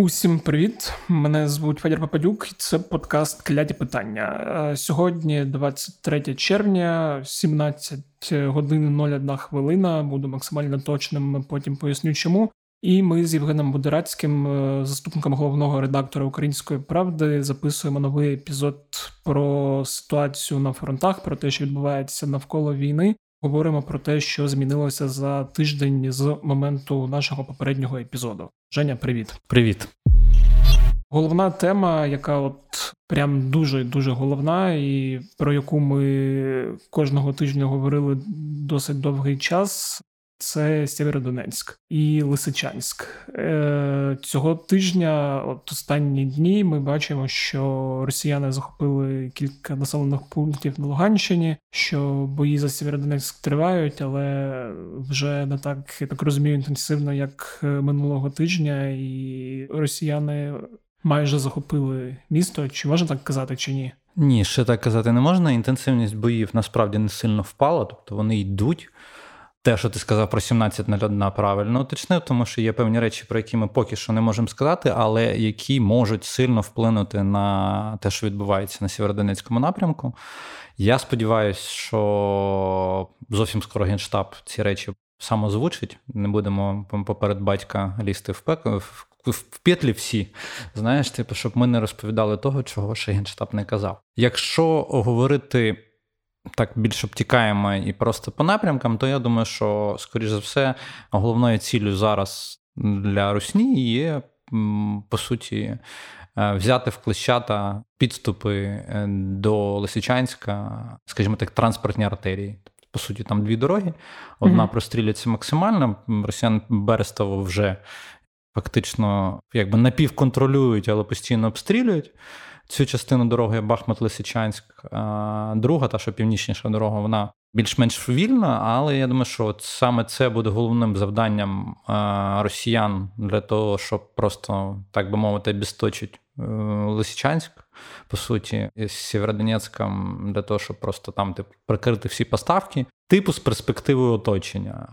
Усім привіт! Мене звуть Федір Пападюк, і це подкаст Кляті питання. Е, сьогодні, 23 червня, 17 годин 01 хвилина. Буду максимально точним. Потім поясню, чому. І ми з Євгеном Будерацьким, е, заступником головного редактора Української правди, записуємо новий епізод про ситуацію на фронтах, про те, що відбувається навколо війни. Говоримо про те, що змінилося за тиждень з моменту нашого попереднього епізоду. Женя, привіт, привіт. Головна тема, яка от прям дуже дуже головна, і про яку ми кожного тижня говорили досить довгий час, це Сєвєродонецьк і Лисичанськ. Е, Цього тижня, от останні дні, ми бачимо, що росіяни захопили кілька населених пунктів на Луганщині, що бої за Сєвєродонецьк тривають, але вже не так я так розумію інтенсивно, як минулого тижня, і росіяни майже захопили місто. Чи можна так казати, чи ні? Ні, ще так казати не можна. Інтенсивність боїв насправді не сильно впала, тобто вони йдуть. Те, що ти сказав про 17.01, правильно уточнив, тому що є певні речі, про які ми поки що не можемо сказати, але які можуть сильно вплинути на те, що відбувається на Сєвєродонецькому напрямку. Я сподіваюся, що зовсім скоро Генштаб ці речі сам озвучить. Не будемо поперед батька лізти в пек в петлі всі, знаєш, типу, щоб ми не розповідали того, чого ще Генштаб не казав. Якщо говорити так більш обтікаємо і просто по напрямкам, то я думаю, що, скоріш за все, головною ціллю зараз для Русні є, по суті, е, взяти в клещата підступи е, до Лисичанська, скажімо так, транспортні артерії. По суті, там дві дороги. Одна mm-hmm. прострілюється максимально. Росіян Берестово вже фактично якби напівконтролюють, але постійно обстрілюють. Цю частину дороги Бахмут-Лисичанськ, друга, та що північніша дорога, вона більш-менш вільна, але я думаю, що от саме це буде головним завданням росіян для того, щоб просто, так би мовити, обісточити е, Лисичанськ, по суті, з Сєвєродонецьком, для того, щоб просто там типу, прикрити всі поставки, типу з перспективою оточення.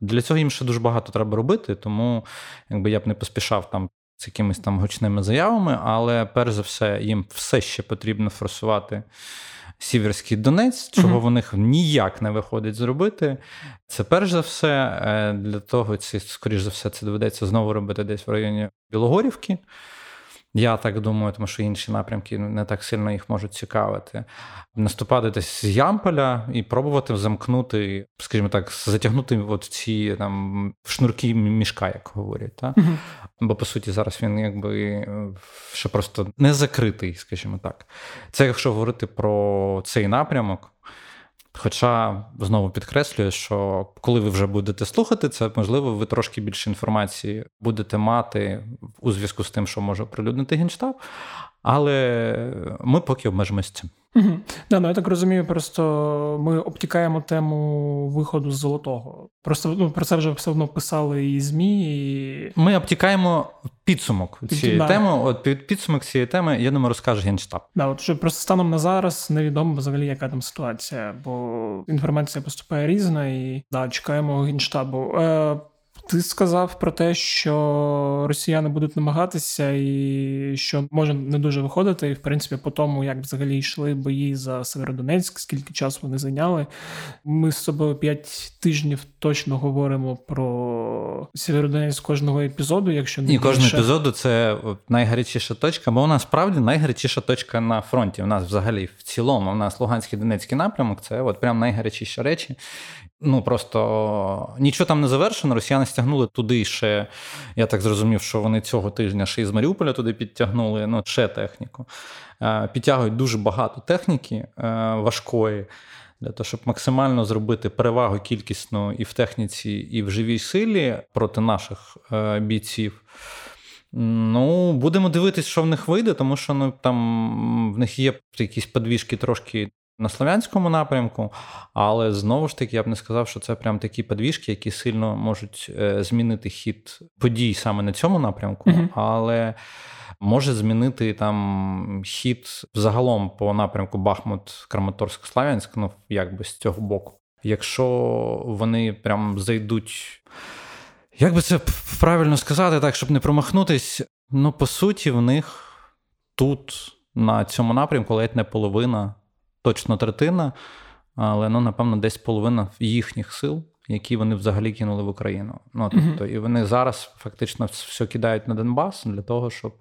Для цього їм ще дуже багато треба робити, тому якби я б не поспішав там з якимись там гучними заявами, але перш за все їм все ще потрібно форсувати. Сіверський Донець, чого uh-huh. в них ніяк не виходить зробити. Це перш за все, е, для того, це, скоріш за все, це доведеться знову робити десь в районі Білогорівки. Я так думаю, тому що інші напрямки не так сильно їх можуть цікавити. Наступати десь з Ямполя і пробувати замкнути, скажімо так, затягнути от ці там шнурки мішка, як говорять. Та? uh Бо по суті зараз він якби ще просто не закритий, скажімо так. Це якщо говорити про цей напрямок. Хоча знову підкреслюю, що коли ви вже будете слухати це, можливо, ви трошки більше інформації будете мати у зв'язку з тим, що може оприлюднити генштаб, але ми поки обмежимося цим. Угу. Да, ну я так розумію, просто ми обтікаємо тему виходу з золотого. Просто ну, про це вже все одно писали і ЗМІ. і... Ми обтікаємо підсумок цієї да. теми. От під підсумок цієї теми, я думаю, розкаже Генштаб. Да, от що просто станом на зараз невідомо взагалі, яка там ситуація, бо інформація поступає різна, і да, чекаємо Генштабу. Е, ти сказав про те, що росіяни будуть намагатися, і що може не дуже виходити. І в принципі, по тому, як взагалі йшли бої за Северодонецьк, скільки часу вони зайняли. Ми з собою п'ять тижнів точно говоримо про Северодонецьк кожного епізоду. Якщо не І кожного епізоду це найгарячіша точка, бо у нас справді найгарячіша точка на фронті. У нас взагалі в цілому, у нас Луганський Донецький напрямок це от прям найгарячіші речі. Ну просто нічого там не завершено. Росіяни стягнули туди ще. Я так зрозумів, що вони цього тижня ще із Маріуполя туди підтягнули. Ну, ще техніку. Е, підтягують дуже багато техніки е, важкої. Для того, щоб максимально зробити перевагу кількісну і в техніці, і в живій силі проти наших е, бійців. Ну, будемо дивитися, що в них вийде, тому що ну, там в них є якісь подвіжки трошки на слов'янському напрямку, але знову ж таки я б не сказав, що це прям такі подвіжки, які сильно можуть е, змінити хід подій саме на цьому напрямку, uh але може змінити там хід загалом по напрямку Бахмут, Краматорськ, Славянськ, ну якби з цього боку. Якщо вони прям зайдуть. Як би це правильно сказати, так, щоб не промахнутись, Ну, по суті, в них тут на цьому напрямку ледь не половина, точно третина, але ну, напевно, десь половина їхніх сил, які вони взагалі кинули в Україну. Ну, тобто, І вони зараз фактично все кидають на Донбас для того, щоб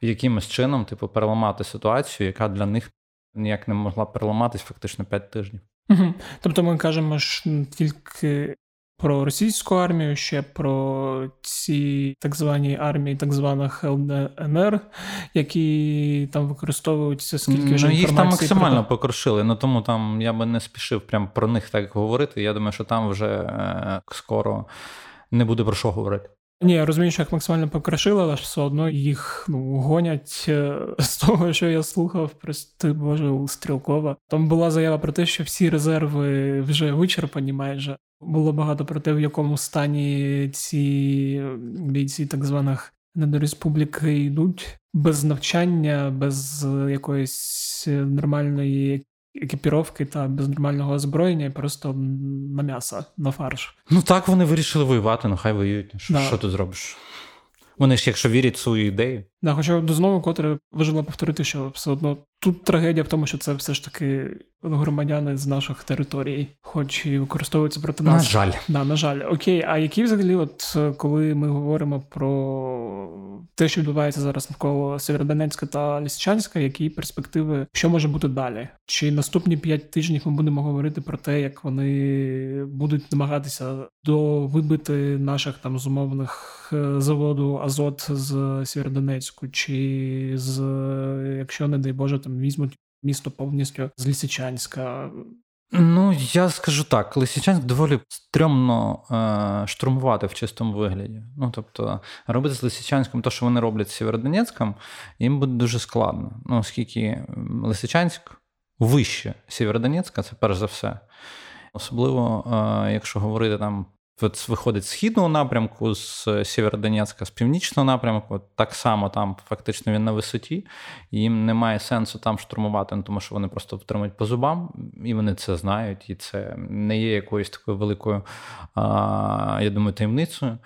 якимось чином типу, переламати ситуацію, яка для них ніяк не могла переламатись фактично 5 тижнів. Угу. Тобто ми кажемо ж тільки про російську армію, ще про ці так звані армії, так званих ЛНР, які там використовуються, скільки вже ну, їх там максимально про... покрушили, ну тому там я би не спішив прям про них так говорити. Я думаю, що там вже е, скоро не буде про що говорити. Ні, я розумію, що їх максимально покришили, але ж все одно їх ну, гонять е, з того, що я слухав, прости Боже, у Стрілкова. Там була заява про те, що всі резерви вже вичерпані майже. Було багато про те, в якому стані ці бійці так званих недореспубліки йдуть без навчання, без якоїсь нормальної екіпіровки та без нормального озброєння, просто на м'ясо, на фарш. Ну так вони вирішили воювати, ну хай воюють. Що, да. що ти зробиш? Вони ж, якщо вірять в свою ідею. Да, хоча знову котре важливо повторити, що все одно тут трагедія в тому, що це все ж таки громадяни з наших територій, хоч і використовуються проти нас. На жаль. Да, на жаль. Окей, а які взагалі, от коли ми говоримо про те, що відбувається зараз навколо Сєвєродонецька та Лісичанська, які перспективи, що може бути далі? Чи наступні п'ять тижнів ми будемо говорити про те, як вони будуть намагатися довибити наших там зумовних е, заводу Азот з Сєвєродонецьку, чи з якщо не дай Боже там візьмуть місто повністю з Лісичанська. Ну, я скажу так, Лисичанськ доволі стрьомно е, штурмувати в чистому вигляді. Ну, тобто, робити з Лисичанськом те, що вони роблять з Сєвєродонецьком, їм буде дуже складно. Ну, оскільки Лисичанськ вище Сєвєродонецька, це перш за все. Особливо, е, якщо говорити там От виходить з східного напрямку, з Сєвєродонецька, з північного напрямку, так само там фактично він на висоті, їм немає сенсу там штурмувати, ну, тому що вони просто втримують по зубам, і вони це знають, і це не є якоюсь такою великою, а, я думаю, таємницею.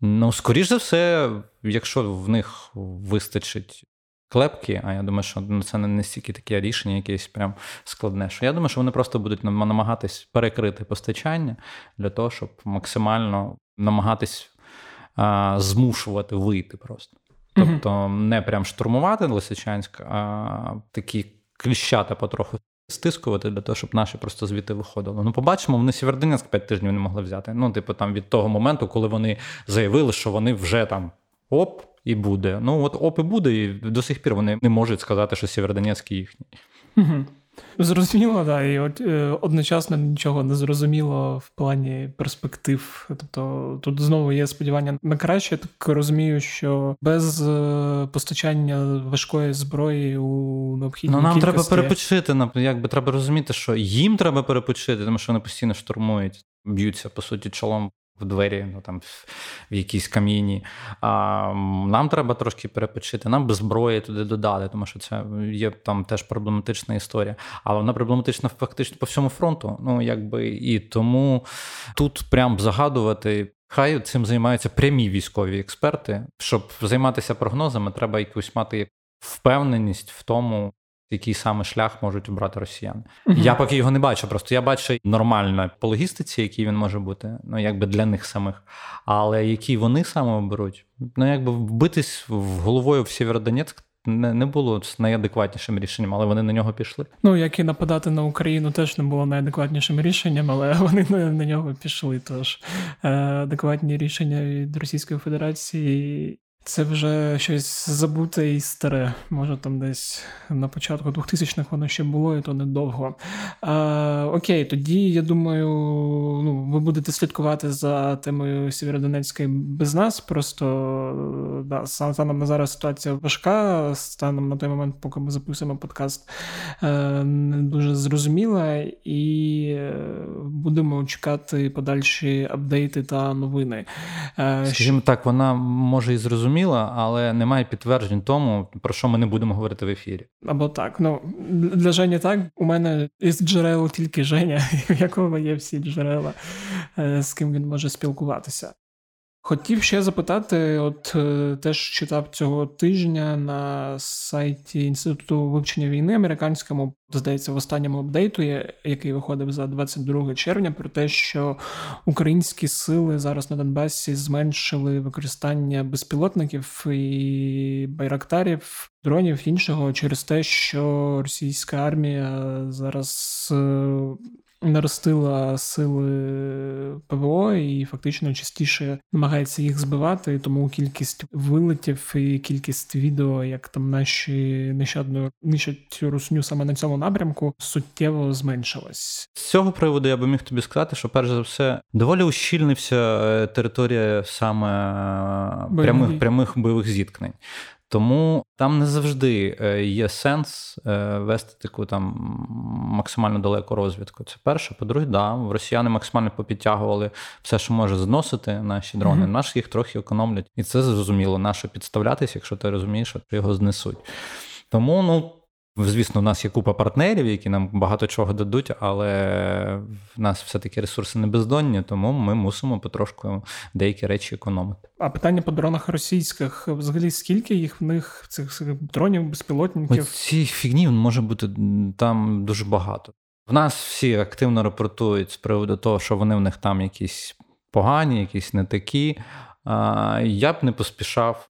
Ну, скоріш за все, якщо в них вистачить клепки, а я думаю, що ну, це не настільки таке рішення, якесь прям складне. Що Я думаю, що вони просто будуть намагатись перекрити постачання для того, щоб максимально намагатись а, змушувати вийти просто. Тобто не прям штурмувати Лисичанськ, а такі кліщата потроху стискувати для того, щоб наші просто звідти виходили. Ну, побачимо, вони Сєвєродонецьк 5 тижнів не могли взяти. Ну, типу, там від того моменту, коли вони заявили, що вони вже там оп і буде. Ну от ОП буде, і до сих пір вони не можуть сказати, що Сєвєродонецький їхній. Угу. Зрозуміло, да, і от е, одночасно нічого не зрозуміло в плані перспектив. Тобто тут знову є сподівання на краще. Я так розумію, що без е, постачання важкої зброї у необхідній Ну нам кількості... треба перепочити. якби треба розуміти, що їм треба перепочити, тому що вони постійно штурмують, б'ються по суті чолом в двері, ну там в якійсь каміні. А, Нам треба трошки перепочити, нам без зброї туди додати, тому що це є там теж проблематична історія. Але вона проблематична фактично по всьому фронту. Ну якби і тому тут прям загадувати. Хай цим займаються прямі військові експерти. Щоб займатися прогнозами, треба якусь мати впевненість в тому, який саме шлях можуть обрати росіяни. uh Я поки його не бачу. Просто я бачу нормально по логістиці, який він може бути, ну якби для них самих. Але які вони саме оберуть, ну якби вбитись в головою в Сєвєродонецьк не не було найадекватнішим рішенням, але вони на нього пішли. Ну як і нападати на Україну теж не було найадекватнішим рішенням, але вони на, на нього пішли. Тож е, адекватні рішення від Російської Федерації це вже щось забуте і старе. Може, там десь на початку 2000-х воно ще було, і то недовго. А, Окей, тоді я думаю, ну, ви будете слідкувати за темою Сєвєродонецької без нас. Просто да, станом на зараз ситуація важка. Станом на той момент, поки ми записуємо подкаст, е, не дуже зрозуміла, і е, будемо чекати подальші апдейти та новини. Е, Скажімо так, вона може і зрозуміла зрозуміла, але немає підтверджень тому, про що ми не будемо говорити в ефірі. Або так. Ну для Жені так. У мене із джерел тільки Женя, в якого є всі джерела, е, з ким він може спілкуватися. Хотів ще запитати, от е, теж читав цього тижня на сайті Інституту вивчення війни американському, здається, в останньому апдейту, який виходив за 22 червня, про те, що українські сили зараз на Донбасі зменшили використання безпілотників і байрактарів, дронів іншого через те, що російська армія зараз е, наростила сили ПВО і фактично частіше намагається їх збивати, тому кількість вилетів і кількість відео, як там наші нещадно нищать русню саме на цьому напрямку, суттєво зменшилась. З цього приводу я би міг тобі сказати, що перш за все доволі ущільнився е, територія саме е, прямих прямих бойових зіткнень. Тому там не завжди е, є сенс е, вести таку там максимально далеку розвідку. Це перше. По-друге, да, росіяни максимально попідтягували все, що може зносити наші дрони. Mm-hmm. Наші їх трохи економлять. І це зрозуміло, наше підставлятися, якщо ти розумієш, що його знесуть. Тому, ну. Звісно, у нас є купа партнерів, які нам багато чого дадуть, але в нас все-таки ресурси не бездонні, тому ми мусимо потрошку деякі речі економити. А питання по дронах російських взагалі скільки їх в них цих дронів, безпілотників? Ці фігні може бути там дуже багато. В нас всі активно рапортують з приводу того, що вони в них там якісь погані, якісь не такі. Я б не поспішав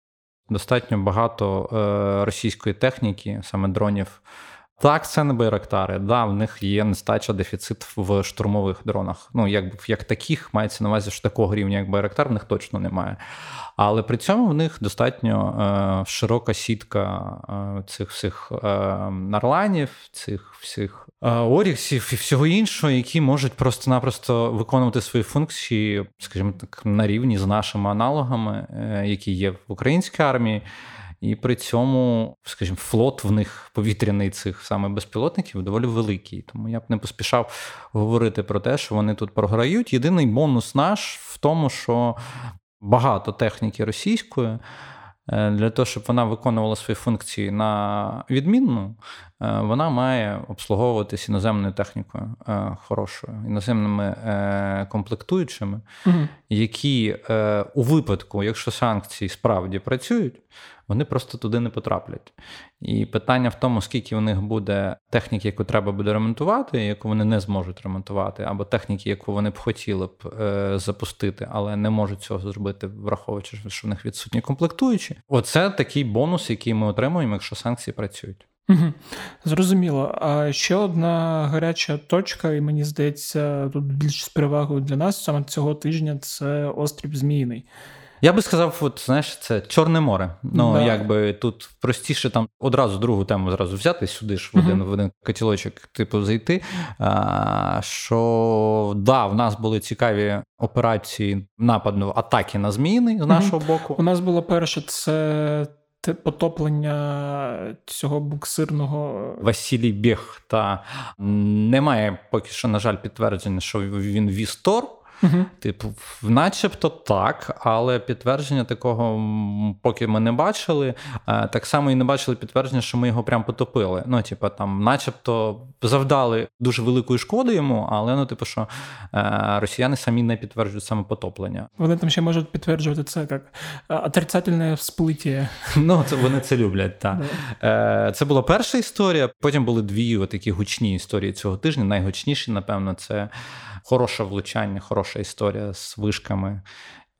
достатньо багато е, російської техніки, саме дронів. Так, це не байрактари. Да, в них є нестача дефіцит в штурмових дронах. Ну, як як таких мається на увазі, що такого рівня, як Байрактар, в них точно немає. Але при цьому в них достатньо е, широка сітка е, цих всіх е, нарланів, цих всіх е, оріксів і всього іншого, які можуть просто-напросто виконувати свої функції, скажімо так, на рівні з нашими аналогами, е, які є в українській армії. І при цьому, скажімо, флот в них повітряний цих саме безпілотників доволі великий. Тому я б не поспішав говорити про те, що вони тут програють. Єдиний бонус наш в тому, що багато техніки російської. Е, для того, щоб вона виконувала свої функції на відмінну, е, вона має обслуговуватись іноземною технікою е, хорошою, іноземними комплектуючими, угу. які у випадку, якщо санкції справді працюють, вони просто туди не потраплять. І питання в тому, скільки у них буде техніки, яку треба буде ремонтувати, яку вони не зможуть ремонтувати, або техніки, яку вони б хотіли б е, запустити, але не можуть цього зробити, враховуючи, що в них відсутні комплектуючі. Оце такий бонус, який ми отримуємо, якщо санкції працюють. Угу. Зрозуміло. А ще одна гаряча точка, і мені здається, тут більш з перевагою для нас саме цього тижня це острів Зміїний. Я би сказав, от знаєш, це Чорне море. Ну да. якби тут простіше там одразу другу тему зразу взяти сюди ж в один uh-huh. в один котілочок, типу, зайти. А, Що да, в нас були цікаві операції нападу атаки на зміни з нашого uh-huh. боку. У нас було перше це. Потоплення цього буксирного Василій Біг та немає поки що, на жаль, підтвердження, що він віз Тор. Угу. Типу, начебто так, але підтвердження такого поки ми не бачили. Е, так само і не бачили підтвердження, що ми його прям потопили. Ну, типу, там, начебто, завдали дуже великої шкоди йому, але ну, типу, що е, росіяни самі не підтверджують саме потоплення. Вони там ще можуть підтверджувати це як е, отрицательне всплиття. Ну, це вони це люблять. так. Це була перша історія. Потім були дві такі гучні історії цього тижня. Найгучніші, напевно, це хороше влучання, хороша історія з вишками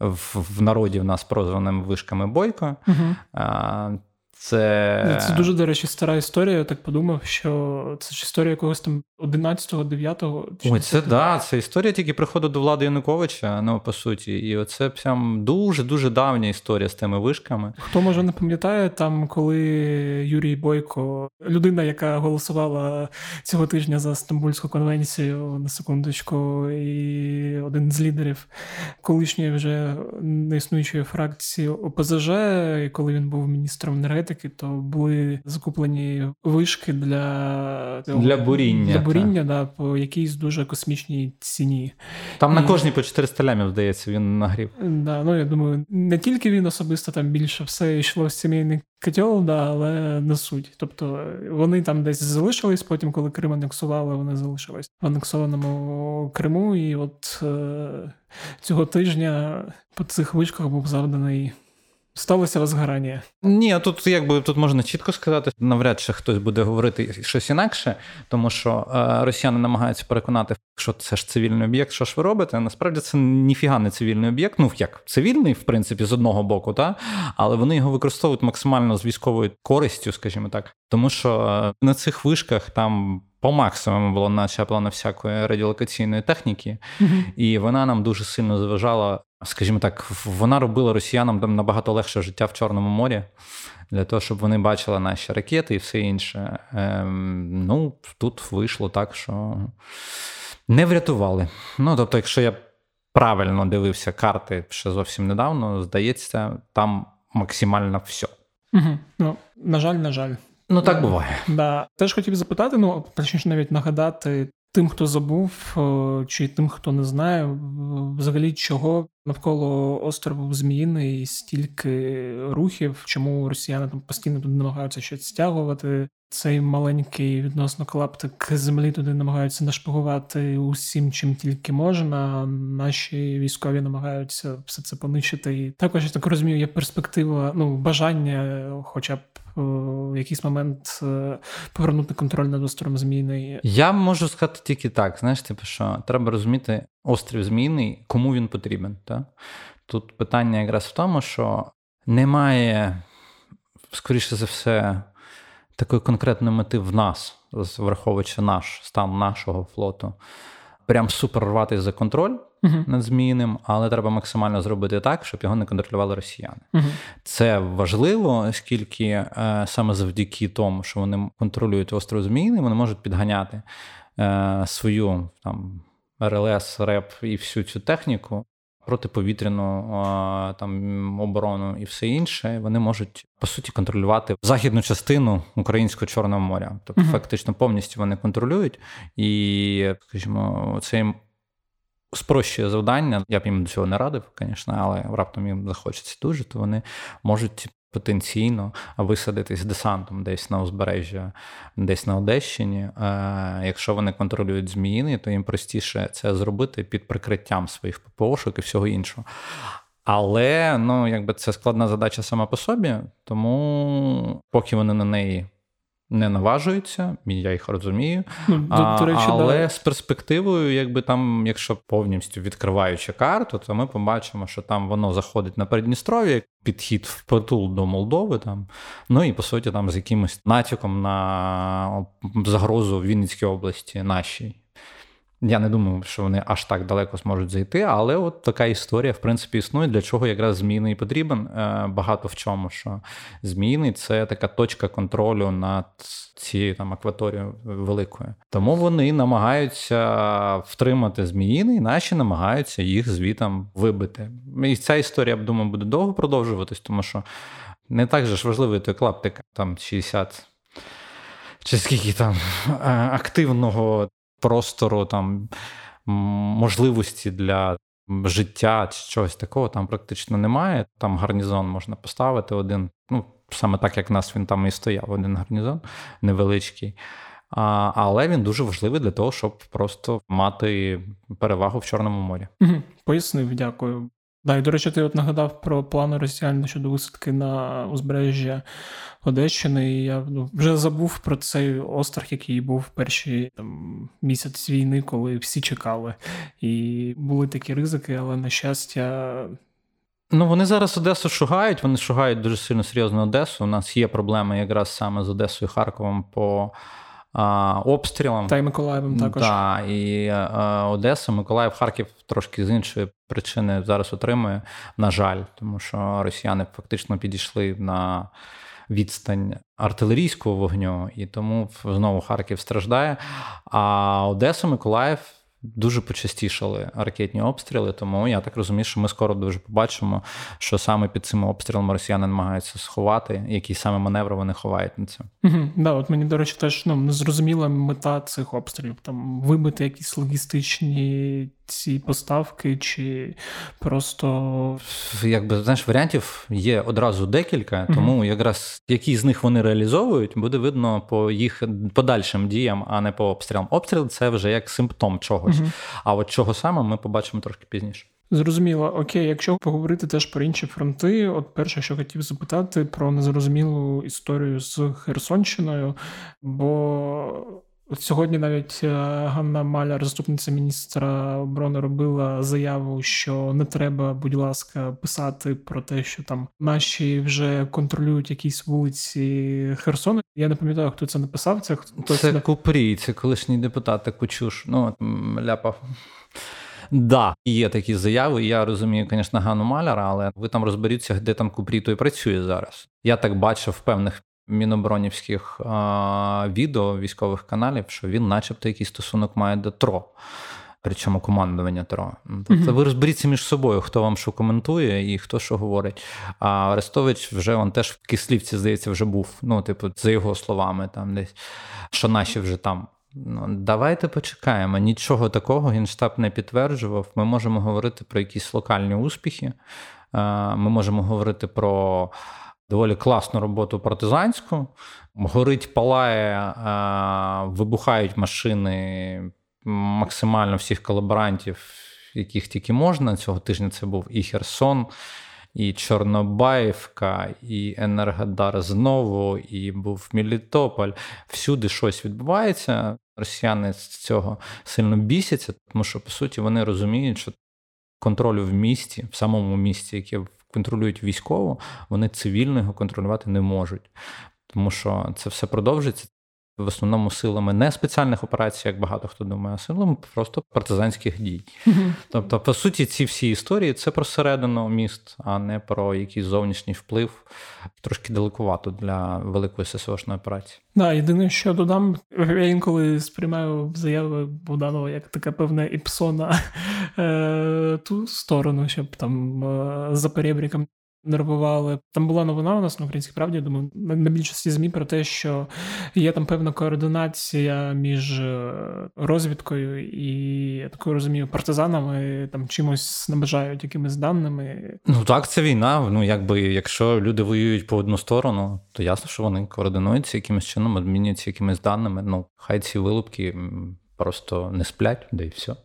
в, в народі в нас прозваними вишками Бойко. Угу. Це Це дуже, до речі, стара історія. Я так подумав, що це ж історія якогось там 11-го, 9-го. Ой, це да, це історія тільки приходу до влади Януковича, ну по суті. І оце прям дуже-дуже давня історія з тими вишками. Хто може не пам'ятає, там, коли Юрій Бойко, людина, яка голосувала цього тижня за Стамбульську конвенцію на секундочку, і один з лідерів колишньої вже неіснуючої фракції ОПЗЖ, і коли він був міністром енергетики, енергетики, то були закуплені вишки для для буріння для буріння да, по якійсь дуже космічній ціні. Там І... на кожній по 400 лямів, здається, він нагрів. Да, ну я думаю, не тільки він особисто там більше все йшло в сімейний котел, да, але не суть. Тобто вони там десь залишились, потім, коли Крим анексували, вони залишились в анексованому Криму. І от е, цього тижня по цих вишках був завданий сталося розгорання. Ні, тут якби тут можна чітко сказати, навряд чи хтось буде говорити щось інакше, тому що е, росіяни намагаються переконати, що це ж цивільний об'єкт, що ж ви робите. Насправді це ніфіга не цивільний об'єкт. Ну як цивільний, в принципі, з одного боку, та але вони його використовують максимально з військовою користю, скажімо так, тому що е, на цих вишках там. По максимуму було начеплено всякої радіолокаційної техніки, mm-hmm. і вона нам дуже сильно заважала скажімо так, вона робила росіянам набагато легше життя в Чорному морі для того, щоб вони бачили наші ракети і все інше. Ем, ну, тут вийшло так, що не врятували. Ну, тобто, якщо я правильно дивився карти ще зовсім недавно, здається, там максимально все. Угу. Ну, на жаль, на жаль. Ну, так буває. Да. Теж хотів запитати, ну точніше навіть нагадати тим, хто забув, чи тим, хто не знає, взагалі чого навколо острову Зміїний стільки рухів, чому росіяни там постійно туди намагаються щось стягувати. Цей маленький відносно клаптик землі туди намагаються нашпигувати усім, чим тільки можна. Наші військові намагаються все це понищити. І також я так розумію, є перспектива, ну бажання, хоча б в якийсь момент е, повернути контроль над островом Змійний. Я можу сказати тільки так: знаєш, типу, що треба розуміти острів Змійний, кому він потрібен. Так? Тут питання якраз в тому, що немає, скоріше за все, такої конкретної мети в нас, враховуючи наш стан нашого флоту, прям супер рватися за контроль uh-huh. над Зміїним, але треба максимально зробити так, щоб його не контролювали росіяни. Uh-huh. Це важливо, оскільки е, саме завдяки тому, що вони контролюють остров зміни, вони можуть підганяти е, свою там РЛС, РЕП і всю цю техніку. Протиповітряну там оборону і все інше, вони можуть по суті контролювати західну частину українського чорного моря. Тобто, uh-huh. фактично повністю вони контролюють, і скажімо, цей спрощує завдання. Я б їм до цього не радив, звісно, але раптом їм захочеться дуже, то вони можуть. Потенційно висадитись десантом десь на узбережжя, десь на Одещині. Е, якщо вони контролюють зміїни, то їм простіше це зробити під прикриттям своїх ППОшок і всього іншого. Але ну, якби це складна задача сама по собі, тому поки вони на неї не наважуються, я їх розумію. Ну, до, до речі, Але да. з перспективою, якби там, якщо повністю відкриваючи карту, то ми побачимо, що там воно заходить на Придністров'я, підхід в притул до Молдови, там, ну і по суті, там з якимось натяком на загрозу в Вінницькій області нашій. Я не думаю, що вони аж так далеко зможуть зайти, але от така історія, в принципі, існує, для чого якраз зміни і потрібен. Е, багато в чому, що зміни це така точка контролю над цією там акваторією великою. Тому вони намагаються втримати зміїни, і наші намагаються їх звітом вибити. І ця історія, я думаю, буде довго продовжуватись, тому що не так же ж важливий той клаптик, там 60. Чи скільки там е, активного простору, там можливості для життя чи чогось такого там практично немає. Там гарнізон можна поставити один. Ну, саме так, як нас він там і стояв, один гарнізон невеличкий. А, Але він дуже важливий для того, щоб просто мати перевагу в Чорному морі. Пояснив, дякую. Да, і до речі, ти от нагадав про плани росіян щодо висадки на узбережжя Одещини. І Я ну, вже забув про цей острах, який був перший там місяць війни, коли всі чекали. І були такі ризики, але на щастя. Ну, вони зараз Одесу шугають, вони шугають дуже сильно серйозно Одесу. У нас є проблеми якраз саме з Одесою і Харковом по обстрілам. Та й Миколаєвом також. Так, і Одеса, Миколаїв, Харків трошки з іншої причини зараз отримує, на жаль, тому що росіяни фактично підійшли на відстань артилерійського вогню, і тому знову Харків страждає. А Одеса, Миколаїв. Дуже почастішали ракетні обстріли. Тому я так розумію, що ми скоро дуже побачимо, що саме під цими обстрілами росіяни намагаються сховати, які саме маневри вони ховають на це. Угу, да, от мені до речі, теж ну зрозуміла мета цих обстрілів. Там вибити якісь логістичні ці поставки, чи просто якби знаєш, варіантів є одразу декілька, тому угу. якраз які з них вони реалізовують, буде видно по їх подальшим діям, а не по обстрілам. Обстріл це вже як симптом чогось. Угу. А от чого саме ми побачимо трошки пізніше. Зрозуміло, окей, якщо поговорити теж про інші фронти, от перше, що хотів запитати про незрозумілу історію з Херсонщиною, бо От сьогодні навіть е, Ганна Маляр, заступниця міністра оборони, робила заяву, що не треба, будь ласка, писати про те, що там наші вже контролюють якісь вулиці Херсону. Я не пам'ятаю, хто це написав. Це хто це Купрій, це колишній депутат Кучуш. Ну ляпав. Да, є такі заяви. Я розумію, звісно, Гану Маляра, але ви там розберіться, де там Купрій той працює зараз. Я так бачив в певних міноборонівських а, відео військових каналів, що він, начебто, якийсь стосунок має до ТРО. Причому командування ТРО. Тобто ви розберіться між собою, хто вам що коментує і хто що говорить. А Арестович вже он теж в кислівці, здається, вже був. Ну, типу, за його словами, там десь що наші вже там. Ну, Давайте почекаємо. Нічого такого Генштаб не підтверджував. Ми можемо говорити про якісь локальні успіхи. Ми можемо говорити про доволі класну роботу партизанську. Горить, палає, вибухають машини максимально всіх колаборантів, яких тільки можна. Цього тижня це був і Херсон, і Чорнобаївка, і Енергодар знову, і був Мілітополь. Всюди щось відбувається. Росіяни з цього сильно бісяться, тому що, по суті, вони розуміють, що контролю в місті, в самому місті, яке контролюють військово, вони цивільно його контролювати не можуть. Тому що це все продовжиться в основному силами не спеціальних операцій, як багато хто думає, а силами просто партизанських дій. Тобто, по суті, ці всі історії це про середину міст, а не про якийсь зовнішній вплив. Трошки далекувато для великої ССОшної операції. Да, єдине, що додам, я інколи сприймаю заяви Богданова як таке певне іпсо на е, ту сторону, щоб там е, за перебріком нервували. Там була новина у нас на українській правді. Я думаю, на більшості змі про те, що є там певна координація між е, розвідкою і я так розумію, партизанами там чимось набажають якимись даними. Ну так, це війна. Ну якби якщо люди воюють по одну сторону, то ясно, що вони координуються якимось чином, обмінюються якимись даними. Ну хай ці вилупки просто не сплять, де і все.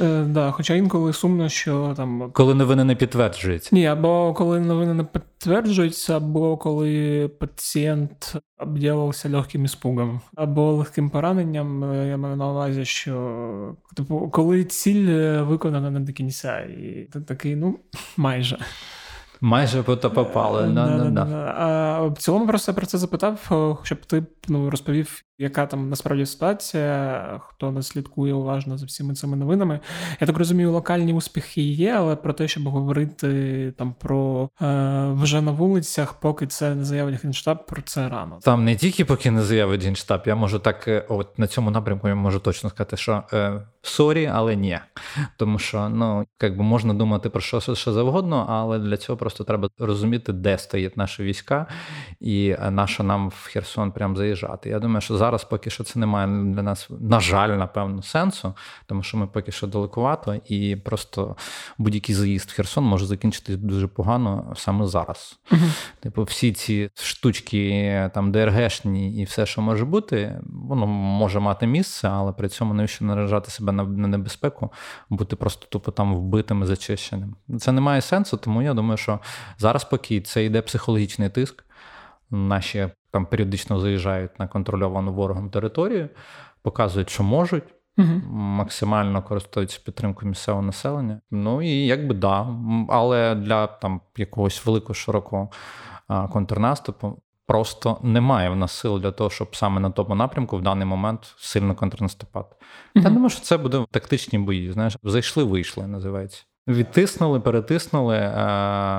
Е, да, Хоча інколи сумно, що там. Коли новини не підтверджуються. Ні, або коли новини не підтверджуються, або коли пацієнт обділався легким іспугом, або легким пораненням. Е, я маю на увазі, що типу, коли ціль е, виконана не до кінця, і ти такий, ну, майже. Майже то попали. Да, А в цілому просто про це запитав, щоб ти ну, розповів, яка там насправді ситуація, хто не слідкує уважно за всіми цими новинами. Я так розумію, локальні успіхи є, але про те, щоб говорити там про е, вже на вулицях, поки це не заявить генштаб, про це рано. Там не тільки поки не заявить генштаб, я можу так, е, от на цьому напрямку я можу точно сказати, що е, sorry, але ні. Тому що ну якби можна думати про що, що завгодно, але для цього просто треба розуміти, де стоять наші війська, і е, на що нам в Херсон прям заїжджати. Я думаю, що зараз поки що це не має для нас, на жаль, напевно, сенсу, тому що ми поки що далекувато, і просто будь-який заїзд в Херсон може закінчитись дуже погано саме зараз. uh Типу, всі ці штучки, там ДРГшні і все, що може бути, воно може мати місце, але при цьому навіщо наражати себе на, на небезпеку, бути просто тупо там вбитим і зачищеним. Це не має сенсу, тому я думаю, що зараз, поки це йде психологічний тиск, наші там періодично заїжджають на контрольовану ворогом територію, показують, що можуть. Угу. Максимально користуються підтримкою місцевого населення. Ну і якби да. Але для там якогось великого широкого контрнаступу просто немає в нас сил для того, щоб саме на тому напрямку в даний момент сильно контрнаступати. Угу. Я думаю, що це буде тактичні бої. Знаєш, зайшли, вийшли, називається. Відтиснули, перетиснули, е,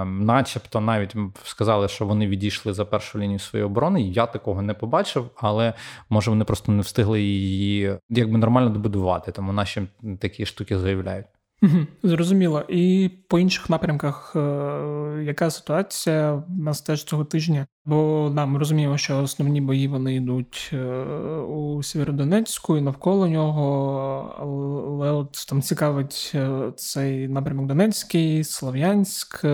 начебто навіть сказали, що вони відійшли за першу лінію своєї оборони. Я такого не побачив, але може вони просто не встигли її якби нормально добудувати, тому наші такі штуки заявляють. Зрозуміло. І по інших напрямках, е, яка ситуація у нас теж цього тижня? Бо да, ми розуміємо, що основні бої вони йдуть е, у Сєвєродонецьку і навколо нього, але от там цікавить е, цей напрямок Донецький, Слов'янськ,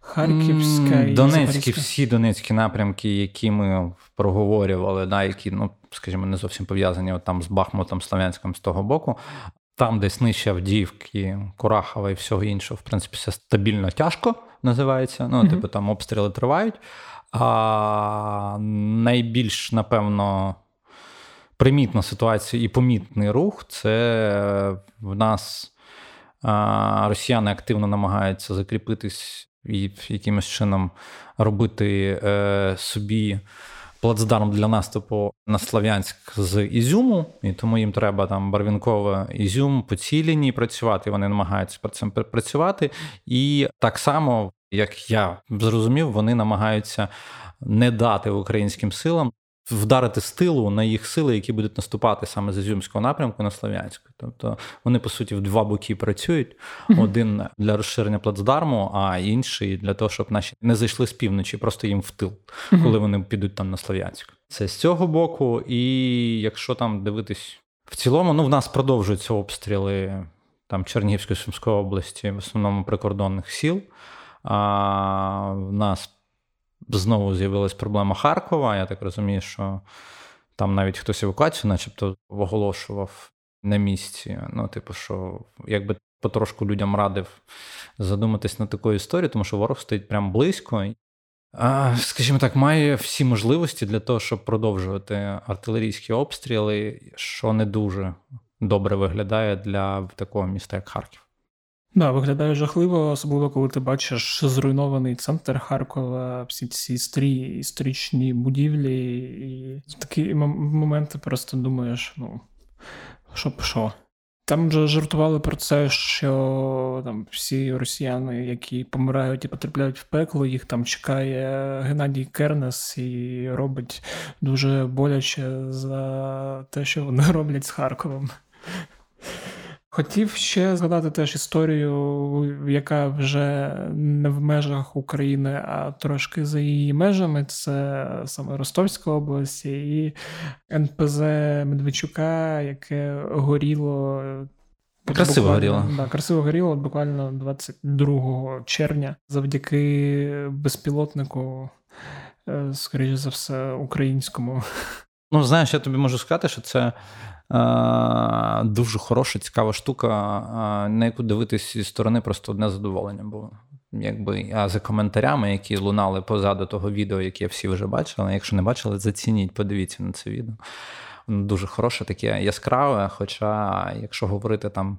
Харківська і Донецькі, всі донецькі напрямки, які ми проговорювали, да, які, ну, скажімо, не зовсім пов'язані от там з Бахмутом, Слов'янськом з того боку. Там, десь нижче Авдіївки, Курахова і всього іншого, в принципі, все стабільно тяжко називається. Ну, mm-hmm. типу, там обстріли тривають. А найбільш, напевно, примітна ситуація і помітний рух це в нас а, росіяни активно намагаються закріпитись і якимось чином робити е, собі плацдарм для наступу на Слов'янськ з Ізюму, і тому їм треба там барвінкове Ізюм по цій лінії працювати. Вони намагаються про цим працювати. І так само, як я зрозумів, вони намагаються не дати українським силам вдарити з тилу на їх сили, які будуть наступати саме з Ізюмського напрямку на Слов'янську. Тобто вони, по суті, в два боки працюють: один для розширення плацдарму, а інший для того, щоб наші не зайшли з півночі, просто їм в тил, коли вони підуть там на Слов'янськ. Це з цього боку, і якщо там дивитись в цілому, ну в нас продовжуються обстріли там Чернігівської Сумської області, в основному прикордонних сіл. А в нас знову з'явилась проблема Харкова. Я так розумію, що там навіть хтось евакуацію, начебто, оголошував на місці. Ну, типу, що якби потрошку людям радив задуматись на таку історію, тому що ворог стоїть прямо близько. Скажімо так, має всі можливості для того, щоб продовжувати артилерійські обстріли, що не дуже добре виглядає для такого міста, як Харків. Да, виглядає жахливо, особливо коли ти бачиш зруйнований центр Харкова, всі ці старі історичні будівлі, і в такі моменти просто думаєш, ну що б що. Там вже жартували про це, що там всі росіяни, які помирають і потрапляють в пекло, їх там чекає Геннадій Кернес і робить дуже боляче за те, що вони роблять з Харковом. Хотів ще згадати теж історію, яка вже не в межах України, а трошки за її межами. Це саме Ростовська область і НПЗ Медведчука, яке горіло. Красиво горіло. Да, красиво горіло буквально 22 червня завдяки безпілотнику, е, скоріше за все, українському. Ну, знаєш, я тобі можу сказати, що це Дуже хороша, цікава штука, на яку дивитись зі сторони просто одне задоволення було. Якби а за коментарями, які лунали позаду того відео, яке всі вже бачили. Якщо не бачили, зацініть, подивіться на це відео. Воно дуже хороше, таке яскраве. Хоча, якщо говорити там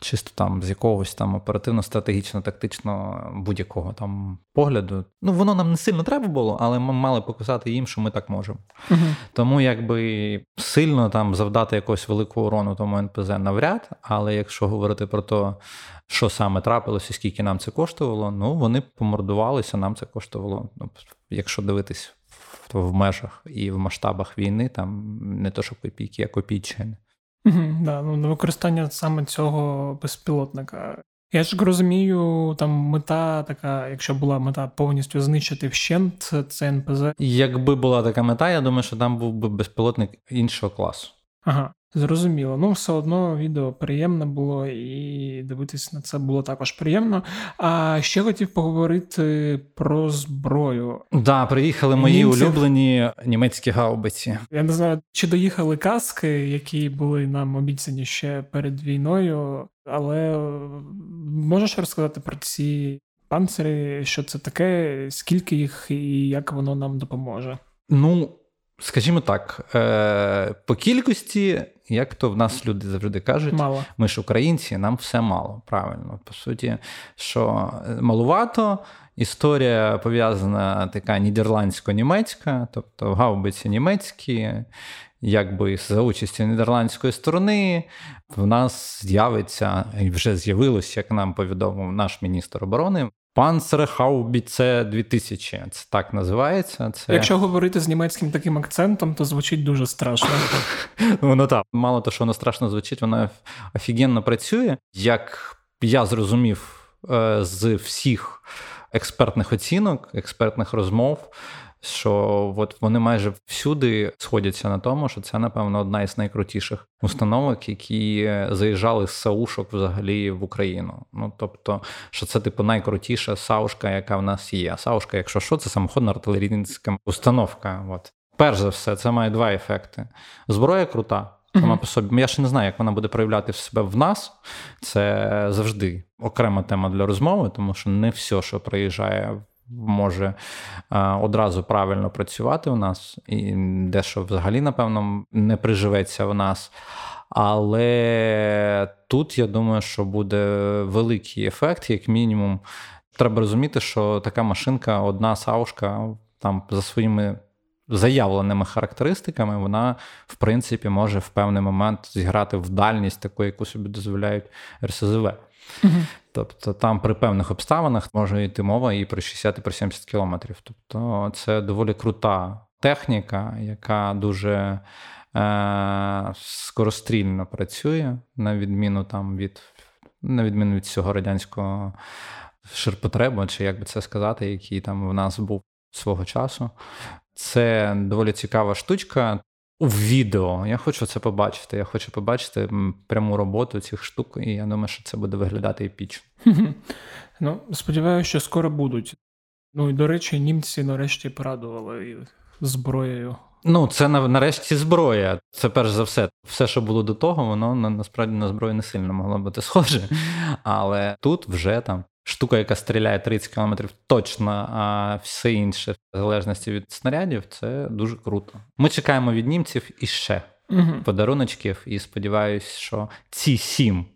чисто там з якогось там оперативно-стратегічно-тактично будь-якого там погляду. Ну, воно нам не сильно треба було, але ми мали показати їм, що ми так можемо. Угу. Тому якби сильно там завдати якогось великого урону тому НПЗ навряд, але якщо говорити про те, що саме трапилося, скільки нам це коштувало, ну вони помордувалися, нам це коштувало. Ну, Якщо дивитись в межах і в масштабах війни, там не то, що копійки, а копійчини. Угу, да, ну, на використання саме цього безпілотника. Я ж розумію, там мета така, якщо була мета повністю знищити вщент, це НПЗ. Якби була така мета, я думаю, що там був би безпілотник іншого класу. Ага. Зрозуміло, ну все одно відео приємне було, і дивитись на це було також приємно. А ще хотів поговорити про зброю. Да, приїхали мої Німців. улюблені німецькі гаубиці. Я не знаю, чи доїхали каски, які були нам обіцяні ще перед війною, але можеш розказати про ці панцири, що це таке, скільки їх і як воно нам допоможе? Ну. Скажімо так, е, по кількості як то в нас люди завжди кажуть, мало. ми ж українці, нам все мало. Правильно. По суті, що малувато. Історія пов'язана така нідерландсько-німецька, тобто гаубиці німецькі, якби за участі нідерландської сторони, в нас з'явиться і вже з'явилось, як нам повідомив наш міністр оборони. Панцерхаубіце 2000, це так називається. Це... Якщо говорити з німецьким таким акцентом, то звучить дуже страшно. Воно так. Мало того, що воно страшно звучить, воно офігенно працює. Як я зрозумів е, з всіх експертних оцінок, експертних розмов, що от вони майже всюди сходяться на тому, що це, напевно, одна із найкрутіших установок, які заїжджали з саушок взагалі в Україну. Ну тобто, що це типу найкрутіша саушка, яка в нас є. Саушка, якщо що, це самоходна артилерійська установка. От. Перш за все, це має два ефекти. Зброя крута. Сама по собі. Я ще не знаю, як вона буде проявляти в себе в нас. Це завжди окрема тема для розмови, тому що не все, що приїжджає може одразу правильно працювати у нас, і дещо взагалі, напевно, не приживеться в нас. Але тут я думаю, що буде великий ефект, як мінімум. Треба розуміти, що така машинка, одна саушка, там за своїми заявленими характеристиками, вона, в принципі, може в певний момент зіграти в дальність таку, яку собі дозволяють РСЗВ. Угу. Тобто там при певних обставинах може йти мова і про 60 і про 70 кілометрів. Тобто це доволі крута техніка, яка дуже е, скорострільно працює, на відміну там від на відміну від цього радянського ширпотребу, чи як би це сказати, який там в нас був свого часу. Це доволі цікава штучка у відео. Я хочу це побачити. Я хочу побачити пряму роботу цих штук, і я думаю, що це буде виглядати епічно. Ну, сподіваюся, що скоро будуть. Ну і до речі, німці нарешті порадували зброєю. Ну, це нарешті зброя. Це перш за все. Все, що було до того, воно насправді на зброю не сильно могло бути схоже. Але тут вже там штука, яка стріляє 30 км точно, а все інше, в залежності від снарядів, це дуже круто. Ми чекаємо від німців іще угу. подаруночків, і сподіваюся, що ці сім.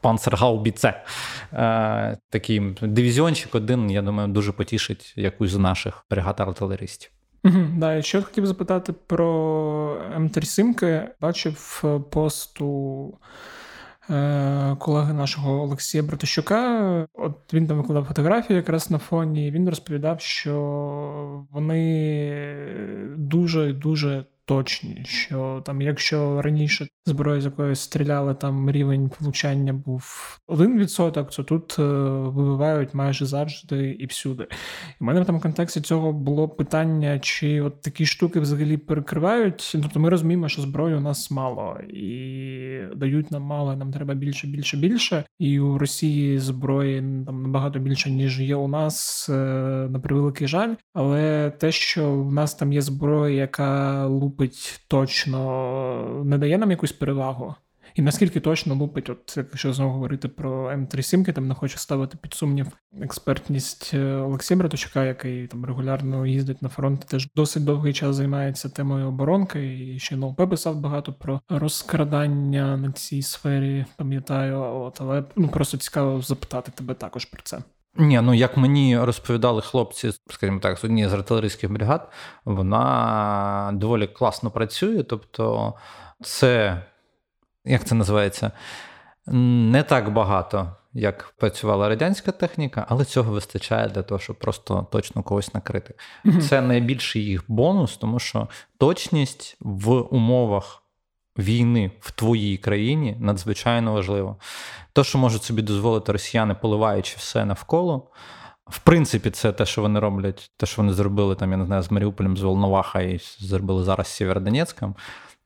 Панцергаубіце. Е, такий дивізіончик один, я думаю, дуже потішить якусь з наших бригад артилеристів. Угу, да, ще хотів запитати про М3 Симки. Бачив посту Е, колеги нашого Олексія Братощука. От він там викладав фотографію якраз на фоні. Він розповідав, що вони дуже дуже точні. Що там, якщо раніше зброя, з якої стріляли, там рівень влучання був 1%, то тут е, вибивають майже завжди і всюди. І в мене в тому контексті цього було питання, чи от такі штуки взагалі перекривають. Тобто ми розуміємо, що зброї у нас мало і дають нам мало, і нам треба більше, більше, більше. І у Росії зброї там набагато більше, ніж є у нас, е, на превеликий жаль. Але те, що в нас там є зброя, яка лупить точно, не дає нам якусь перевагу. І наскільки точно лупить, от якщо знову говорити про М3 сімки, там не хочу ставити під сумнів експертність е, Олексія Браточука, який там регулярно їздить на фронт, теж досить довгий час займається темою оборонки. І ще на ОП писав багато про розкрадання на цій сфері, пам'ятаю, от але ну просто цікаво запитати тебе також про це. Ні, ну як мені розповідали хлопці, скажімо так, з однієї з артилерійських бригад, вона доволі класно працює. Тобто, це, як це називається, не так багато, як працювала радянська техніка, але цього вистачає для того, щоб просто точно когось накрити. Це найбільший їх бонус, тому що точність в умовах війни в твоїй країні надзвичайно важливо. То, що можуть собі дозволити росіяни, поливаючи все навколо. В принципі, це те, що вони роблять, те, що вони зробили там, я не знаю, з Маріуполем, з Волноваха і зробили зараз з Сєвєродонецьком.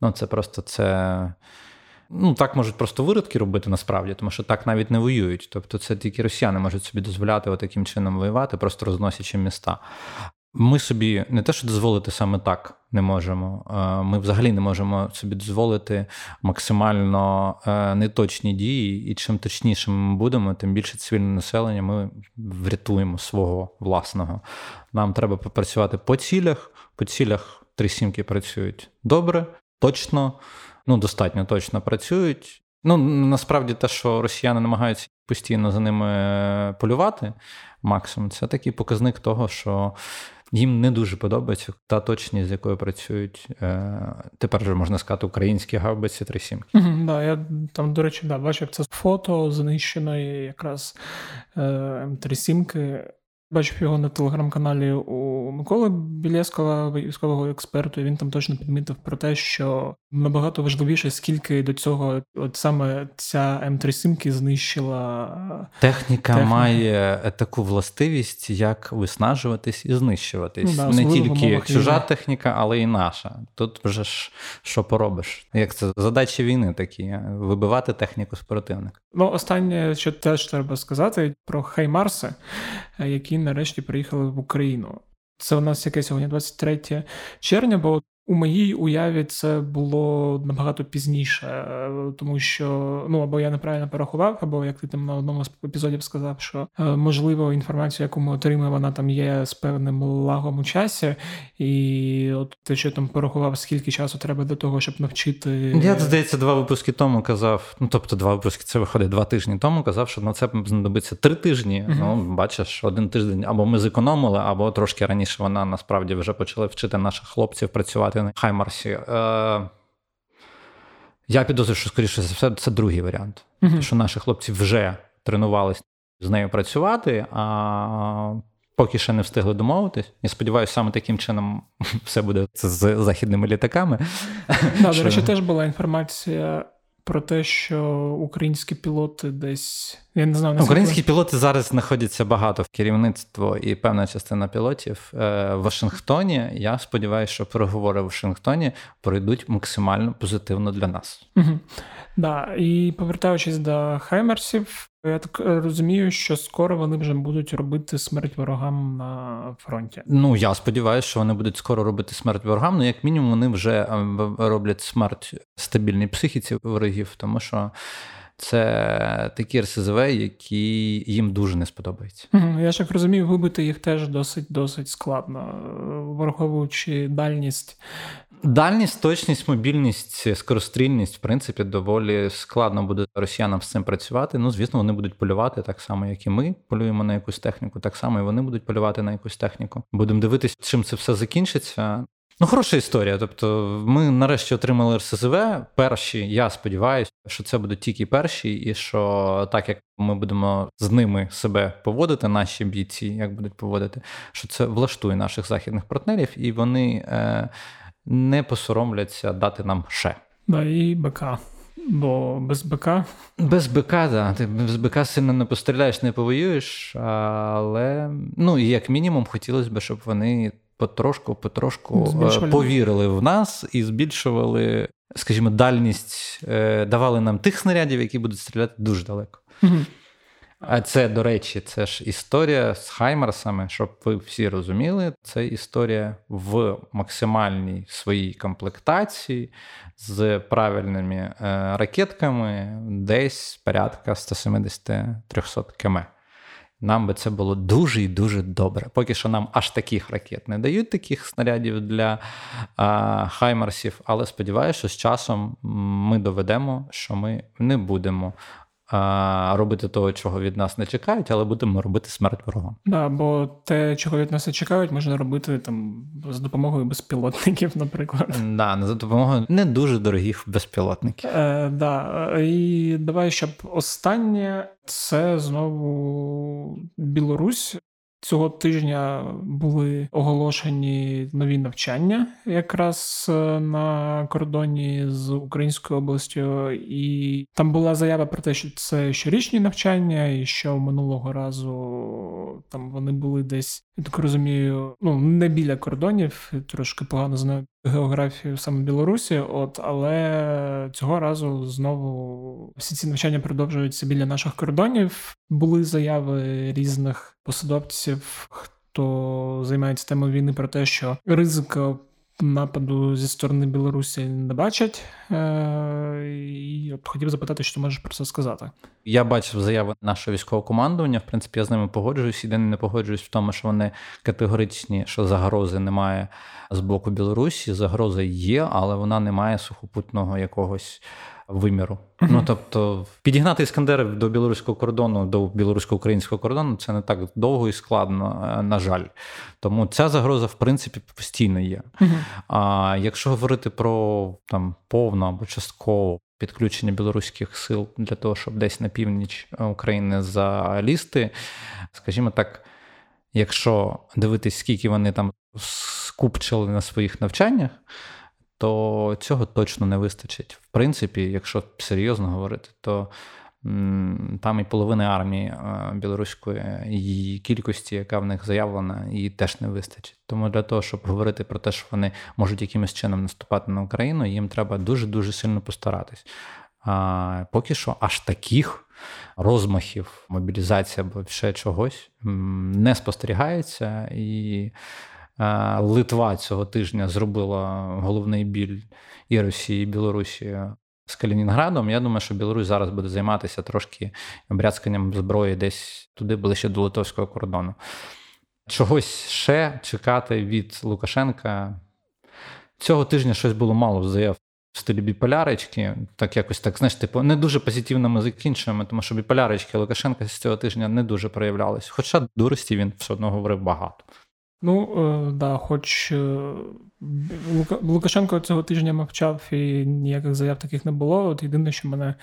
Ну, це просто це. Ну, так можуть просто виродки робити насправді, тому що так навіть не воюють. Тобто, це тільки росіяни можуть собі дозволяти таким чином воювати, просто розносячи міста. Ми собі не те, що дозволити саме так не можемо. Ми взагалі не можемо собі дозволити максимально е, неточні дії, і чим точніше ми будемо, тим більше цивільне населення ми врятуємо свого власного. Нам треба попрацювати по цілях. По цілях три сімки працюють добре, точно. ну достатньо точно працюють. Ну насправді те, що росіяни намагаються постійно за ними полювати, максимум, це такий показник того, що їм не дуже подобається та точність, з якою працюють е, тепер вже можна сказати українські гаубиці 37. Угу, да, я там, до речі, да, бачив це фото знищеної якраз е, М37. Бачив його на телеграм-каналі у Миколи Білєскова, військового експерту. і Він там точно підмітив про те, що набагато важливіше, скільки до цього, от саме ця М37 знищила техніка, техніка. має таку властивість, як виснажуватись і знищуватись. Ну, да, Не тільки чужа війни. техніка, але й наша. Тут вже ж що поробиш? Як це задачі війни такі вибивати техніку з противника. Ну, останнє, що теж треба сказати, про Хаймарси, які нарешті приїхали в Україну. Це у нас яке сьогодні 23 червня, бо у моїй уяві це було набагато пізніше, е, тому що ну або я неправильно порахував, або як ти там на одному з епізодів сказав, що е, можливо інформацію, яку ми отримуємо, вона там є з певним лагом у часі, і от те, що там порахував, скільки часу треба для того, щоб навчити. Я здається, два випуски тому казав. Ну тобто, два випуски це виходить два тижні тому. Казав, що на це знадобиться три тижні. uh Ну бачиш, один тиждень або ми зекономили, або трошки раніше вона насправді вже почали вчити наших хлопців працювати на Хаймарсі. Е, Я підозрюю, що, скоріше за все, це другий варіант. Угу. Тому що наші хлопці вже тренувалися з нею працювати, а поки ще не встигли домовитись. Я сподіваюся, саме таким чином все буде з західними літаками. Да, До речі, теж була інформація про те, що українські пілоти десь. Я не знаю, Українські пілоти зараз знаходяться багато в керівництво і певна частина пілотів е, в Вашингтоні. Я сподіваюся, що переговори в Вашингтоні пройдуть максимально позитивно для нас. Угу. Да, і повертаючись до Хаймерсів, я так е, розумію, що скоро вони вже будуть робити смерть ворогам на фронті. Ну я сподіваюся, що вони будуть скоро робити смерть ворогам. Ну як мінімум, вони вже ем, роблять смерть стабільній психіці ворогів, тому що. Це такі РСЗВ, які їм дуже не сподобаються. Я ж як розумію, вибити їх теж досить досить складно, враховуючи дальність Дальність, точність, мобільність, скорострільність, в принципі, доволі складно буде росіянам з цим працювати. Ну, звісно, вони будуть полювати так само, як і ми полюємо на якусь техніку, так само і вони будуть полювати на якусь техніку. Будемо дивитися, чим це все закінчиться. Ну, хороша історія. Тобто, ми нарешті отримали РСЗВ. Перші, я сподіваюся, що це будуть тільки перші, і що так як ми будемо з ними себе поводити, наші бійці, як будуть поводити, що це влаштує наших західних партнерів, і вони. Е- не посоромляться дати нам ще. Да, і БК. Бо без БК. Без БК, да. Ти без БК сильно не постріляєш, не повоюєш, але ну, як мінімум, хотілося б, щоб вони потрошку-потрошку е, повірили в нас і збільшували, скажімо, дальність, е, давали нам тих снарядів, які будуть стріляти дуже далеко. Угу. А це, до речі, це ж історія з Хаймерсами, щоб ви всі розуміли, це історія в максимальній своїй комплектації з правильними е, ракетками, десь порядка 170-300 км. Нам би це було дуже і дуже добре. Поки що нам аж таких ракет не дають, таких снарядів для а, Хаймерсів, але сподіваюся, що з часом ми доведемо, що ми не будемо робити того, чого від нас не чекають, але будемо робити смерть ворогам. Да, бо те, чого від нас не чекають, можна робити там за допомогою безпілотників, наприклад. Да, за допомогою не дуже дорогих безпілотників. Е, да. І давай, щоб останнє це знову Білорусь. Цього тижня були оголошені нові навчання якраз е, на кордоні з Українською областю, і там була заява про те, що це щорічні навчання, і що минулого разу там вони були десь, я так розумію, ну не біля кордонів, трошки погано знаю географію саме Білорусі, от але цього разу знову всі ці навчання продовжуються біля наших кордонів. Були заяви різних посадовців, хто займається темою війни про те, що ризик нападу зі сторони Білорусі не бачать. Е, і от хотів запитати, що ти можеш про це сказати. Я бачив заяви нашого військового командування. В принципі, я з ними погоджуюсь. Єдине не погоджуюсь в тому, що вони категоричні, що загрози немає з боку Білорусі. Загроза є, але вона не має сухопутного якогось виміру. Ну тобто, підігнати іскандерів до білоруського кордону, до білорусько-українського кордону це не так довго і складно, е, на жаль. Тому ця загроза, в принципі, постійно є. А якщо говорити про там повну або частково підключення білоруських сил для того, щоб десь на північ України залізти, скажімо так, якщо дивитись, скільки вони там скупчили на своїх навчаннях то цього точно не вистачить. В принципі, якщо серйозно говорити, то там і половини армії е, білоруської і кількості, яка в них заявлена, її теж не вистачить. Тому для того, щоб говорити про те, що вони можуть якимось чином наступати на Україну, їм треба дуже дуже сильно постаратись. А поки що аж таких розмахів мобілізації або ще чогось не спостерігається і. Литва цього тижня зробила головний біль і Росії, і Білорусі з Калінінградом. Я думаю, що Білорусь зараз буде займатися трошки бряцканням зброї десь туди ближче до литовського кордону. Чогось ще чекати від Лукашенка. Цього тижня щось було мало заяв в стилі біполярочки, так якось так, знаєш, типу, не дуже позитивно ми закінчуємо, тому що біполярочки Лукашенка з цього тижня не дуже проявлялись. Хоча дурості він все одно говорив багато. Ну, е, да, хоч е, Лукашенко цього тижня мовчав і ніяких заяв таких не було. От єдине, що мене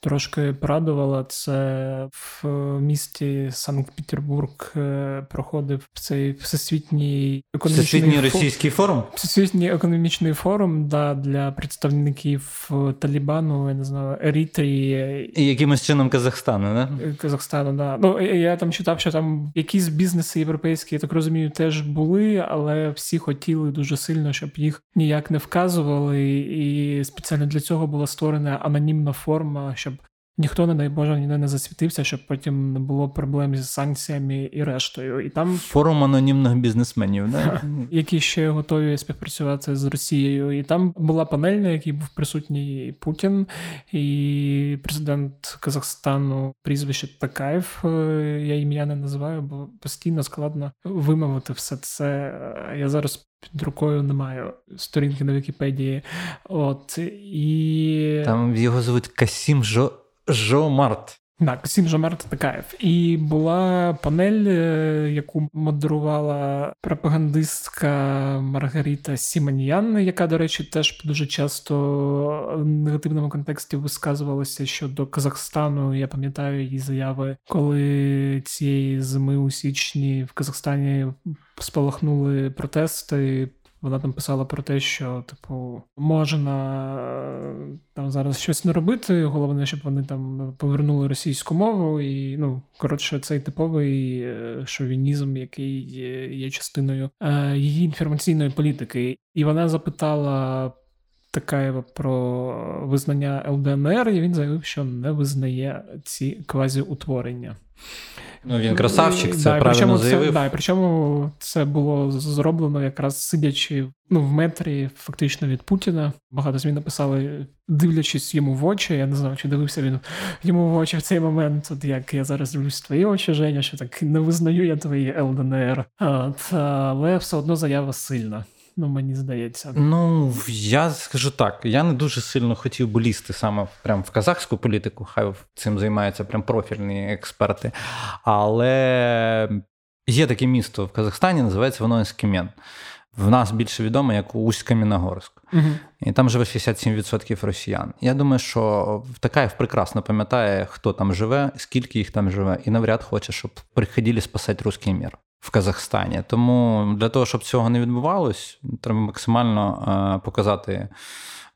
трошки порадувало, це в місті Санкт-Петербург е, проходив цей всесвітній економічний Всесвітній російський форум. Всесвітній економічний форум да, для представників Талібану, я не знаю, Ерітрії і якимось чином Казахстану, не? Казахстану, да. Ну я там читав, що там якісь бізнеси європейські, я так розумію, теж були, але всі хотіли дуже сильно, щоб їх ніяк не вказували, і спеціально для цього була створена анонімна форма, щоб ніхто, не дай Боже, ніде не засвітився, щоб потім не було проблем з санкціями і рештою. І там форум анонімних бізнесменів, да? які ще готові співпрацювати з Росією. І там була панель, на якій був присутній Путін і президент Казахстану, прізвище Такаєв. Е, я ім'я не називаю, бо постійно складно вимовити все це. Я зараз. Під рукою немає сторінки на Вікіпедії. От і там його звуть Касім Жо Жомарт. Так, Сім Жомарт Такаєв. І була панель, е, яку модерувала пропагандистка Маргарита Сіманіян, яка, до речі, теж дуже часто в негативному контексті висказувалася щодо Казахстану. Я пам'ятаю її заяви, коли цієї зими у січні в Казахстані спалахнули протести. Вона там писала про те, що, типу, можна там зараз щось не робити. Головне, щоб вони там повернули російську мову. І, ну, коротше, цей типовий е, шовінізм, який є частиною е, її інформаційної політики. І вона запитала Такаєва про визнання ЛДНР, і він заявив, що не визнає ці квазіутворення. Ну, Він красавчик, це да, правильно заявив. Це, да, причому це було зроблено якраз сидячи ну, в метрі фактично від Путіна. Багато змін написали, дивлячись йому в очі. Я не знаю, чи дивився він йому в очі в цей момент, от як я зараз дивлюсь в твої очі, Женя, що так не визнаю я твої ЛДНР. От, Але все одно заява сильна ну мені здається. Ну я скажу так: я не дуже сильно хотів би лізти саме прям в казахську політику, хай цим займаються прям профільні експерти. Але є таке місто в Казахстані, називається воно Оскемен. В нас більше відомо як Усть-Каміногорськ. Угу. І там живе 67% росіян. Я думаю, що Токаєв прекрасно пам'ятає, хто там живе, скільки їх там живе, і навряд хоче, щоб приходили спасати русський мір в Казахстані. Тому для того, щоб цього не відбувалось, треба максимально е, показати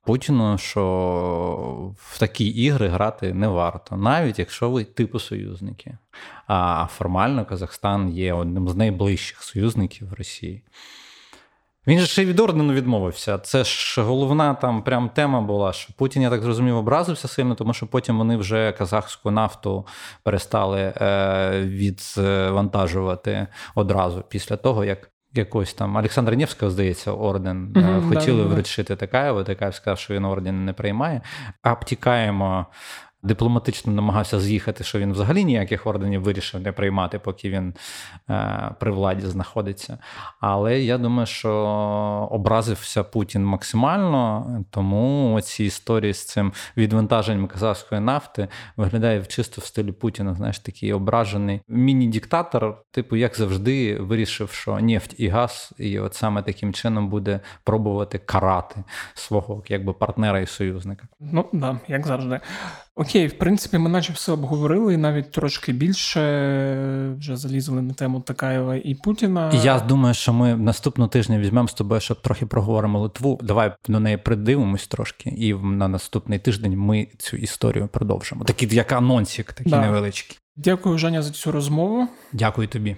Путіну, що в такі ігри грати не варто, навіть якщо ви типу союзники. А формально Казахстан є одним з найближчих союзників Росії. Він же ще й від ордену відмовився. Це ж головна там прям тема була, що Путін, я так зрозумів, образився сильно, тому що потім вони вже казахську нафту перестали е, відвантажувати одразу після того, як якось там Олександра Невського, здається, орден mm-hmm, хотіли да, вручити Такаєву. Такаєв сказав, що він орден не приймає. Обтікаємо дипломатично намагався з'їхати, що він взагалі ніяких орденів вирішив не приймати, поки він е, при владі знаходиться. Але я думаю, що образився Путін максимально, тому ці історії з цим відвантаженням казахської нафти виглядає чисто в стилі Путіна. Знаєш, такий ображений міні-диктатор, типу, як завжди, вирішив, що нефть і газ, і от саме таким чином буде пробувати карати свого якби партнера і союзника. Ну да, як завжди. Окей, в принципі, ми наче все обговорили, і навіть трошки більше вже залізли на тему Такаєва і Путіна. Я думаю, що ми наступного тижня візьмемо з тобою, щоб трохи проговоримо Литву. Давай до неї придивимось трошки, і на наступний тиждень ми цю історію продовжимо. Такий як анонсик, такий да. невеличкий. Дякую, Женя, за цю розмову. Дякую тобі.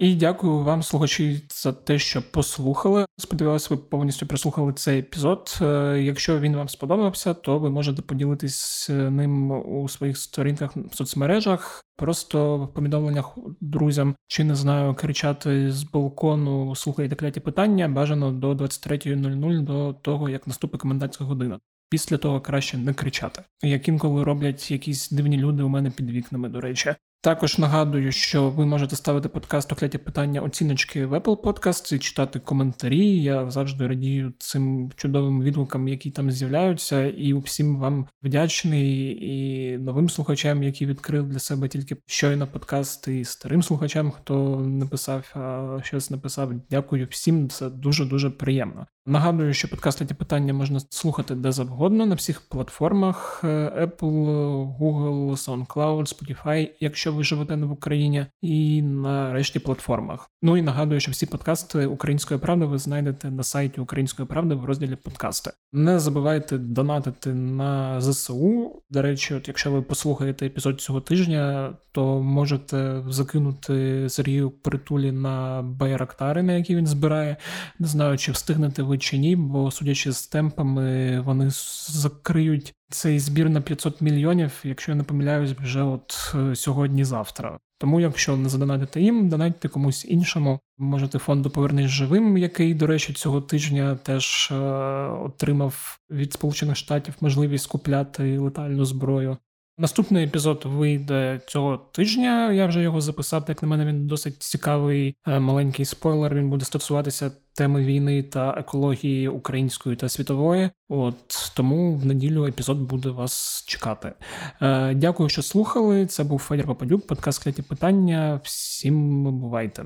І дякую вам, слухачі, за те, що послухали. Сподіваюся, ви повністю прислухали цей епізод. Е, якщо він вам сподобався, то ви можете поділитись ним у своїх сторінках в соцмережах. Просто в повідомленнях друзям чи не знаю, кричати з балкону слухайте кляті питання. Бажано до 23.00 до того, як наступить комендантська година. Після того краще не кричати, як інколи роблять якісь дивні люди у мене під вікнами. До речі, також нагадую, що ви можете ставити подкаст «Окляті питання оціночки в Apple Podcast і читати коментарі. Я завжди радію цим чудовим відгукам, які там з'являються, і всім вам вдячний і новим слухачам, які відкрили для себе тільки щойно подкаст, і старим слухачам, хто не писав, а щось написав. Дякую всім. Це дуже дуже приємно. Нагадую, що подкаст «Ті питання можна слухати де завгодно на всіх платформах: Apple, Google, SoundCloud, Spotify, якщо ви живете не в Україні, і на решті платформах. Ну і нагадую, що всі подкасти Української правди ви знайдете на сайті Української правди в розділі подкасти. Не забувайте донатити на ЗСУ. До речі, от якщо ви послухаєте епізод цього тижня, то можете закинути Сергію притулі на байрактари, на які він збирає. Не знаю, чи встигнете ви чи ні, бо судячи з темпами, вони закриють цей збір на 500 мільйонів, якщо я не помиляюсь, вже от е, сьогодні-завтра. Тому, якщо не задонатите їм, донатьте комусь іншому. Можете фонду Повернись живим, який, до речі, цього тижня теж е, отримав від Сполучених Штатів можливість купляти летальну зброю. Наступний епізод вийде цього тижня. Я вже його записав. Як на мене, він досить цікавий, е, маленький спойлер. Він буде стосуватися теми війни та екології української та світової. От тому в неділю епізод буде вас чекати. Е, Дякую, що слухали. Це був Федір Попадюк, подкаст «Кляті питання. Всім бувайте.